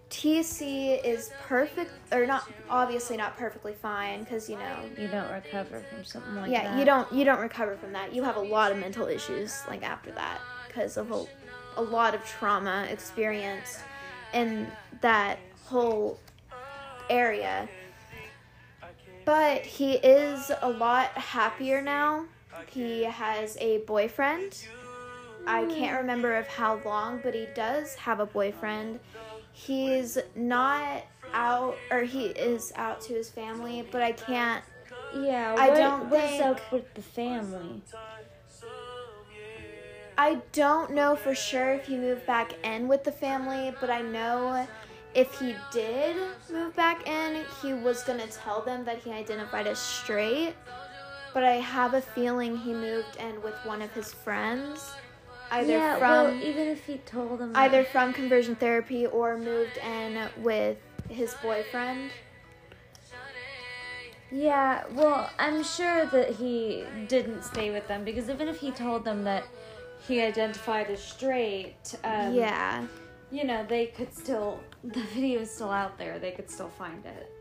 TC is perfect, or not. Obviously, not perfectly fine, because you know. You don't recover from something like yeah, that. Yeah, you don't. You don't recover from that. You have a lot of mental issues like after that, because of a, a lot of trauma experienced in that whole area. But he is a lot happier now. He has a boyfriend. I can't remember of how long, but he does have a boyfriend. He's not out, or he is out to his family, but I can't. Yeah. I don't What's think- up with the family? I don't know for sure if he moved back in with the family, but I know if he did move back in, he was gonna tell them that he identified as straight. But I have a feeling he moved in with one of his friends, either yeah. from well, even if he told them. that- either from conversion therapy or moved in with his boyfriend. Yeah, well, I'm sure that he didn't stay with them because even if he told them that he identified as straight, um, yeah. you know, they could still, the video is still out there. They could still find it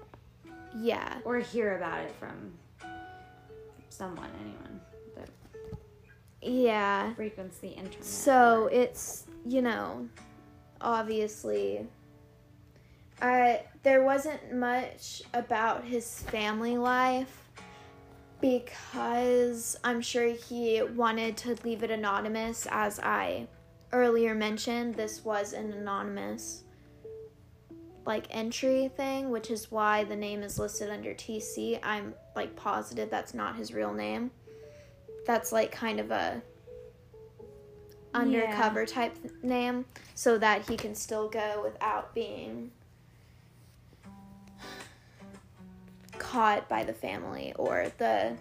Yeah. or hear about it from someone, anyone that Yeah. frequents the internet. So it's you know, obviously, I there wasn't much about his family life because I'm sure he wanted to leave it anonymous. As I earlier mentioned, this was an anonymous like entry thing, which is why the name is listed under TC. I'm like positive that's not his real name. That's like kind of a undercover type name so that he can still go without being caught by the family or the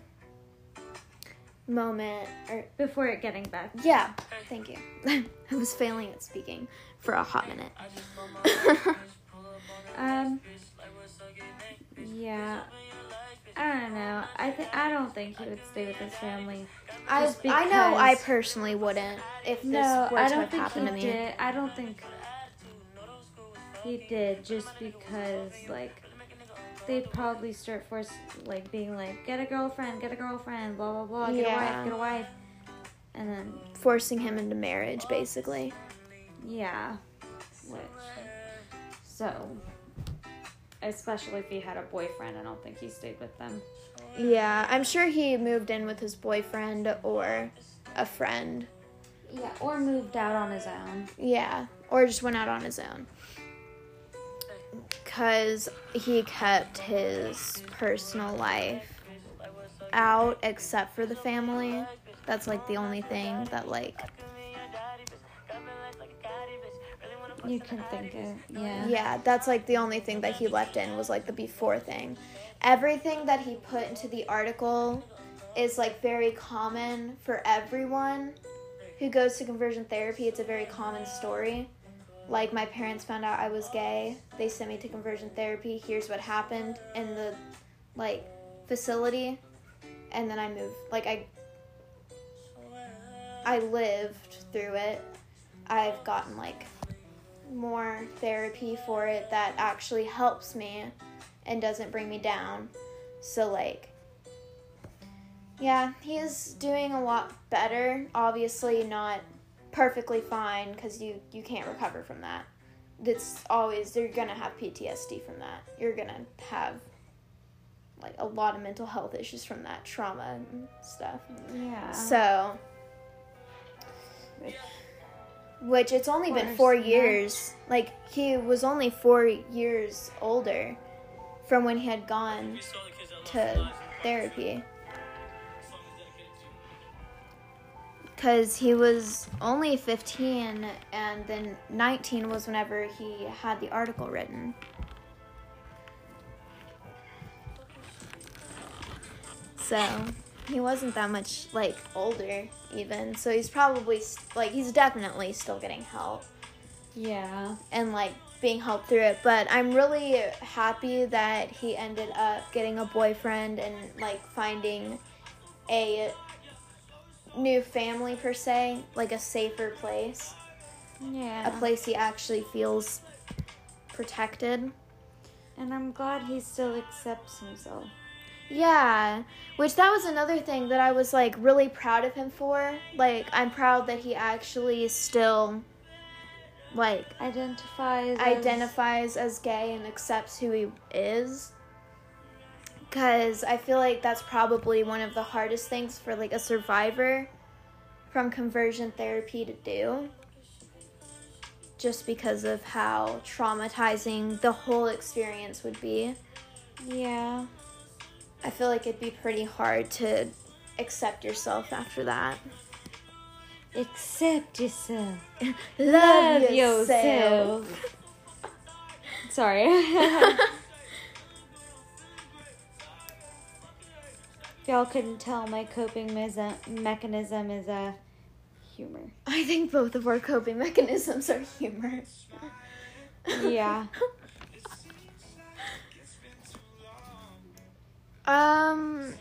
moment or Before it getting back. yeah, thank you. I was failing at speaking for a hot minute. Um. Yeah. I don't know. I think I don't think he would stay with his family. I I know I personally wouldn't if this No, were I to don't happened he to me. did. I don't think he did. Just because, like, they'd probably start force like being like, get a girlfriend, get a girlfriend, blah blah blah, get a wife, get a wife, and then Forcing him into marriage, basically. yeah, which so. Especially if he had a boyfriend, I don't think he stayed with them. Yeah, I'm sure he moved in with his boyfriend or a friend. Yeah, or moved out on his own. Yeah, or just went out on his own. Because he kept his personal life out except for the family. That's like the only thing that, like, You can think it, yeah. yeah, that's like the only thing that he left in was like the before thing. Everything that he put into the article is like very common for everyone who goes to conversion therapy. It's a very common story. Like my parents found out I was gay. They sent me to conversion therapy. Here's what happened in the like facility and then I moved like I I lived through it. I've gotten like more therapy for it that actually helps me and doesn't bring me down. So like yeah, he is doing a lot better. Obviously not perfectly fine cuz you you can't recover from that. It's always you're to have PTSD from that. You're to have like a lot of mental health issues from that trauma and stuff. Yeah. So, which it's only been four years. Like he was only four years older from when he had gone to therapy. Because he was only 15, and then 19 was whenever he had the article written. So he wasn't that much like older even. So he's probably like he's definitely still getting help yeah. and like being helped through it. But I'm really happy that he ended up getting a boyfriend and like finding a new family per se, like a safer place, Yeah. a place he actually feels protected. And I'm glad he still accepts himself. Yeah, which that was another thing that I was like really proud of him for. Like I'm proud that he actually still like Identifies. as- identifies as gay and accepts who he is. Cuz I feel like that's probably one of the hardest things for like a survivor from conversion therapy to do. Just because of how traumatizing the whole experience would be. Yeah. I feel like it'd be pretty hard to accept yourself after that. Accept yourself. Love, yourself. Sorry. Y'all couldn't tell, my coping meza- mechanism is uh, humor. I think both of our coping mechanisms are humor. Yeah. Um,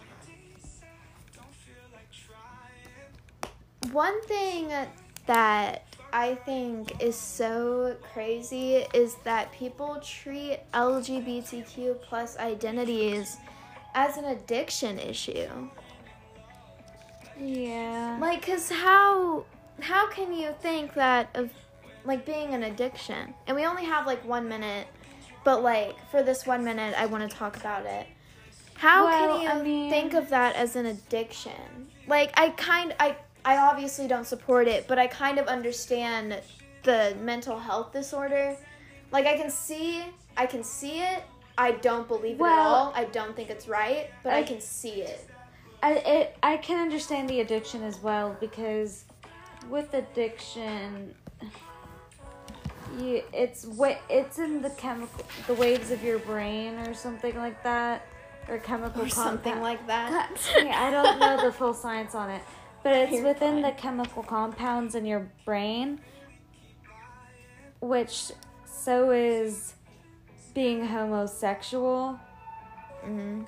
one thing that I think is so crazy is that people treat LGBTQ plus identities as an addiction issue. Yeah. Like, cause how how can you think that of like being an addiction? And we only have like one minute, but like for this one minute, I want to talk about it. How Well, can you I mean- think of that as an addiction? Like, I kind I I obviously don't support it, but I kind of understand the mental health disorder. Like, I can see I can see it. I don't believe it at all. I don't think it's right, but I, I- can see it. I it, I can understand the addiction as well because with addiction, you it's wa- it's in the chemical the waves of your brain or something like that. Or chemical or something like that. I don't know the full science on it, but it's You're within the chemical compounds in your brain, which so is being homosexual. Mhm.